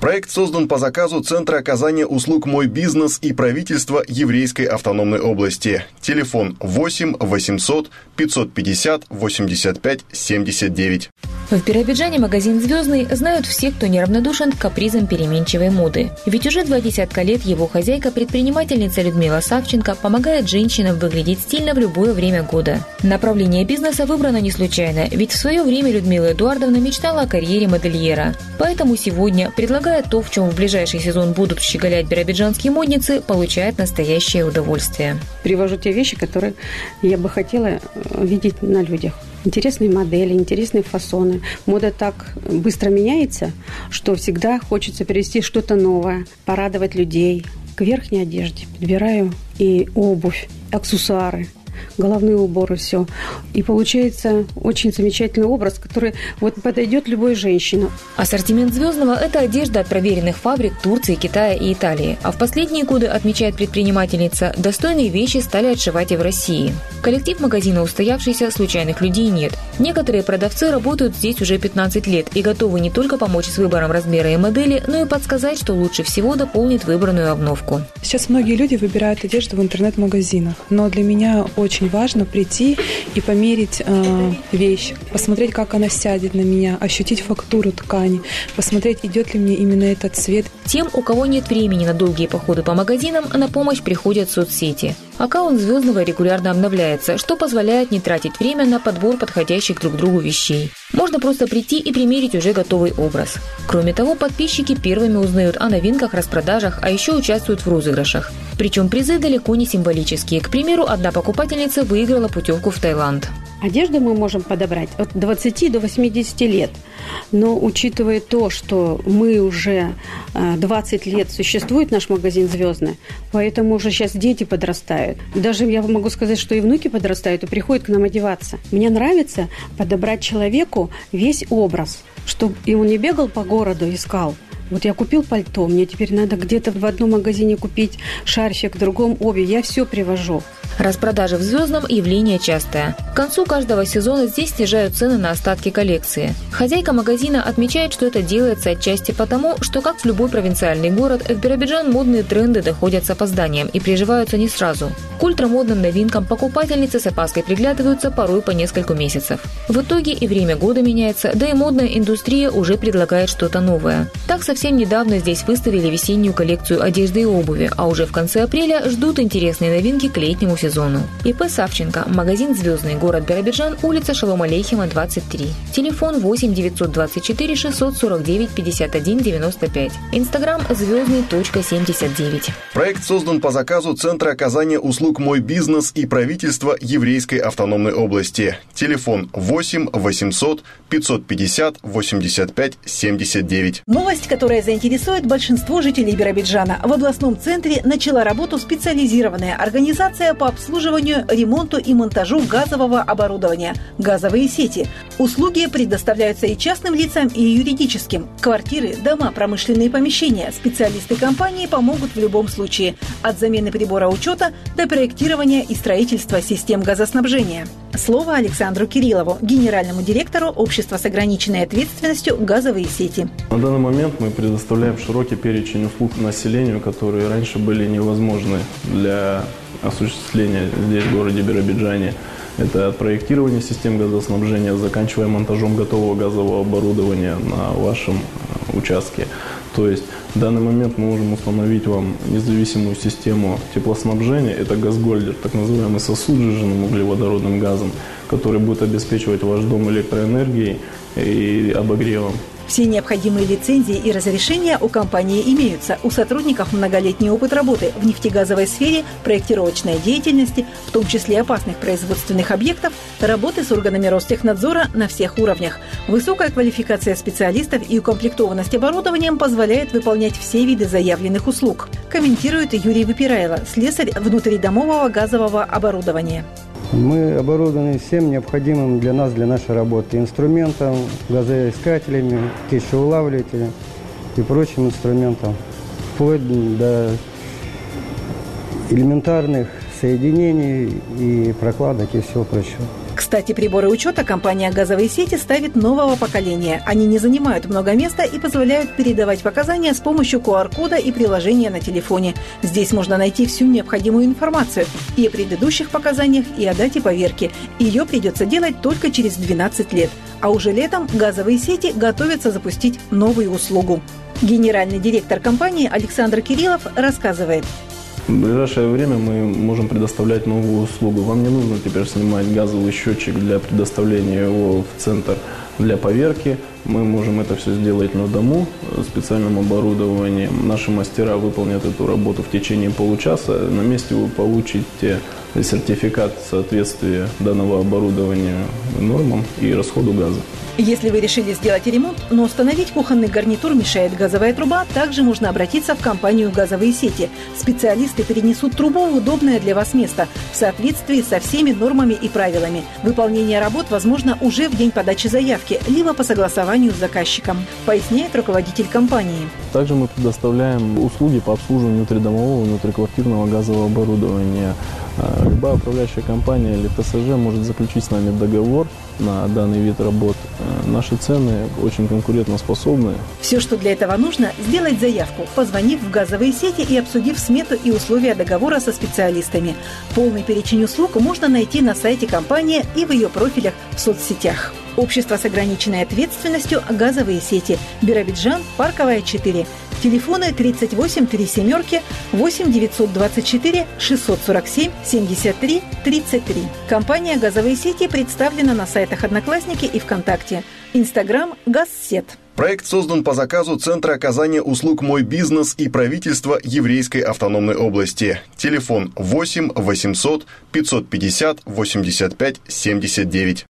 Проект создан по заказу Центра оказания услуг «Мой бизнес» и правительства Еврейской автономной области. Телефон 8 800 550 85 79. В Биробиджане магазин «Звездный» знают все, кто неравнодушен к капризам переменчивой моды. Ведь уже два десятка лет его хозяйка, предпринимательница Людмила Савченко, помогает женщинам выглядеть стильно в любое время года. Направление бизнеса выбрано не случайно, ведь в свое время Людмила Эдуардовна мечтала о карьере модельера. Поэтому сегодня, предлагая то, в чем в ближайший сезон будут щеголять биробиджанские модницы, получает настоящее удовольствие. Привожу те вещи, которые я бы хотела видеть на людях интересные модели, интересные фасоны. Мода так быстро меняется, что всегда хочется перевести что-то новое, порадовать людей. К верхней одежде подбираю и обувь, аксессуары – головные уборы, все. И получается очень замечательный образ, который вот подойдет любой женщине. Ассортимент «Звездного» – это одежда от проверенных фабрик Турции, Китая и Италии. А в последние годы, отмечает предпринимательница, достойные вещи стали отшивать и в России. Коллектив магазина устоявшийся, случайных людей нет. Некоторые продавцы работают здесь уже 15 лет и готовы не только помочь с выбором размера и модели, но и подсказать, что лучше всего дополнит выбранную обновку. Сейчас многие люди выбирают одежду в интернет-магазинах, но для меня очень важно прийти и померить э, вещь, посмотреть, как она сядет на меня, ощутить фактуру ткани, посмотреть, идет ли мне именно этот цвет. Тем, у кого нет времени на долгие походы по магазинам, на помощь приходят соцсети. Аккаунт Звездного регулярно обновляется, что позволяет не тратить время на подбор подходящих друг другу вещей. Можно просто прийти и примерить уже готовый образ. Кроме того, подписчики первыми узнают о новинках, распродажах, а еще участвуют в розыгрышах. Причем призы далеко не символические. К примеру, одна покупательница выиграла путевку в Таиланд. Одежду мы можем подобрать от 20 до 80 лет. Но учитывая то, что мы уже 20 э, лет существует наш магазин «Звездный», поэтому уже сейчас дети подрастают. Даже я могу сказать, что и внуки подрастают и приходят к нам одеваться. Мне нравится подобрать человеку весь образ, чтобы и он не бегал по городу, искал, вот я купил пальто, мне теперь надо где-то в одном магазине купить шарфик, в другом обе. Я все привожу. Распродажи в «Звездном» – явление частое. К концу каждого сезона здесь снижают цены на остатки коллекции. Хозяйка магазина отмечает, что это делается отчасти потому, что, как в любой провинциальный город, в Биробиджан модные тренды доходят с опозданием и приживаются не сразу. К ультрамодным новинкам покупательницы с опаской приглядываются порой по несколько месяцев. В итоге и время года меняется, да и модная индустрия уже предлагает что-то новое. Так, совсем недавно здесь выставили весеннюю коллекцию одежды и обуви, а уже в конце апреля ждут интересные новинки к летнему сезону. ИП Савченко, магазин «Звездный», город Биробиджан, улица Шалома Алейхима, 23. Телефон 8 924 649 51 95. Инстаграм звездный.79. Проект создан по заказу Центра оказания услуг «Мой бизнес» и правительства Еврейской автономной области. Телефон 8 800 550 85 79. Новость, которая заинтересует большинство жителей Биробиджана. В областном центре начала работу специализированная организация по обслуживанию, ремонту и монтажу газового оборудования «Газовые сети». Услуги предоставляются и частным лицам, и юридическим. Квартиры, дома, промышленные помещения. Специалисты компании помогут в любом случае. От замены прибора учета до проектирования и строительства систем газоснабжения. Слово Александру Кириллову, генеральному директору общества с ограниченной ответственностью «Газовые сети». На данный момент мы предоставляем широкий перечень услуг населению, которые раньше были невозможны для осуществления здесь, в городе Биробиджане. Это от проектирования систем газоснабжения, заканчивая монтажом готового газового оборудования на вашем э, участке. То есть в данный момент мы можем установить вам независимую систему теплоснабжения. Это газгольдер, так называемый сосуд с сжиженным углеводородным газом, который будет обеспечивать ваш дом электроэнергией и обогревом. Все необходимые лицензии и разрешения у компании имеются. У сотрудников многолетний опыт работы в нефтегазовой сфере, проектировочной деятельности, в том числе опасных производственных объектов, работы с органами Ростехнадзора на всех уровнях. Высокая квалификация специалистов и укомплектованность оборудованием позволяет выполнять все виды заявленных услуг, комментирует Юрий Выпираева, слесарь внутридомового газового оборудования. Мы оборудованы всем необходимым для нас, для нашей работы. Инструментом, газоискателями, кишеулавливателем и прочим инструментом. Вплоть до элементарных соединений и прокладок и всего прочего. Кстати, приборы учета компания «Газовые сети» ставит нового поколения. Они не занимают много места и позволяют передавать показания с помощью QR-кода и приложения на телефоне. Здесь можно найти всю необходимую информацию и о предыдущих показаниях, и о дате поверки. Ее придется делать только через 12 лет. А уже летом газовые сети готовятся запустить новую услугу. Генеральный директор компании Александр Кириллов рассказывает. В ближайшее время мы можем предоставлять новую услугу. Вам не нужно теперь снимать газовый счетчик для предоставления его в центр для поверки. Мы можем это все сделать на дому специальным оборудованием. Наши мастера выполнят эту работу в течение получаса. На месте вы получите сертификат соответствия данного оборудования нормам и расходу газа. Если вы решили сделать ремонт, но установить кухонный гарнитур мешает газовая труба, также можно обратиться в компанию «Газовые сети». Специалисты перенесут трубу в удобное для вас место в соответствии со всеми нормами и правилами. Выполнение работ возможно уже в день подачи заявки, либо по согласованию с заказчиком, поясняет руководитель компании. Также мы предоставляем услуги по обслуживанию внутридомового, внутриквартирного газового оборудования. А, любая управляющая компания или ТСЖ может заключить с нами договор на данный вид работ. Э, наши цены очень конкурентоспособны. Все, что для этого нужно, сделать заявку, позвонив в газовые сети и обсудив смету и условия договора со специалистами. Полный перечень услуг можно найти на сайте компании и в ее профилях в соцсетях. Общество с ограниченной ответственностью «Газовые сети». Биробиджан, Парковая, 4. Телефоны 38 3 семерки 8 924 647 73 33. Компания «Газовые сети» представлена на сайтах «Одноклассники» и ВКонтакте. Инстаграм «Газсет». Проект создан по заказу Центра оказания услуг «Мой бизнес» и правительства Еврейской автономной области. Телефон 8 800 550 85 79.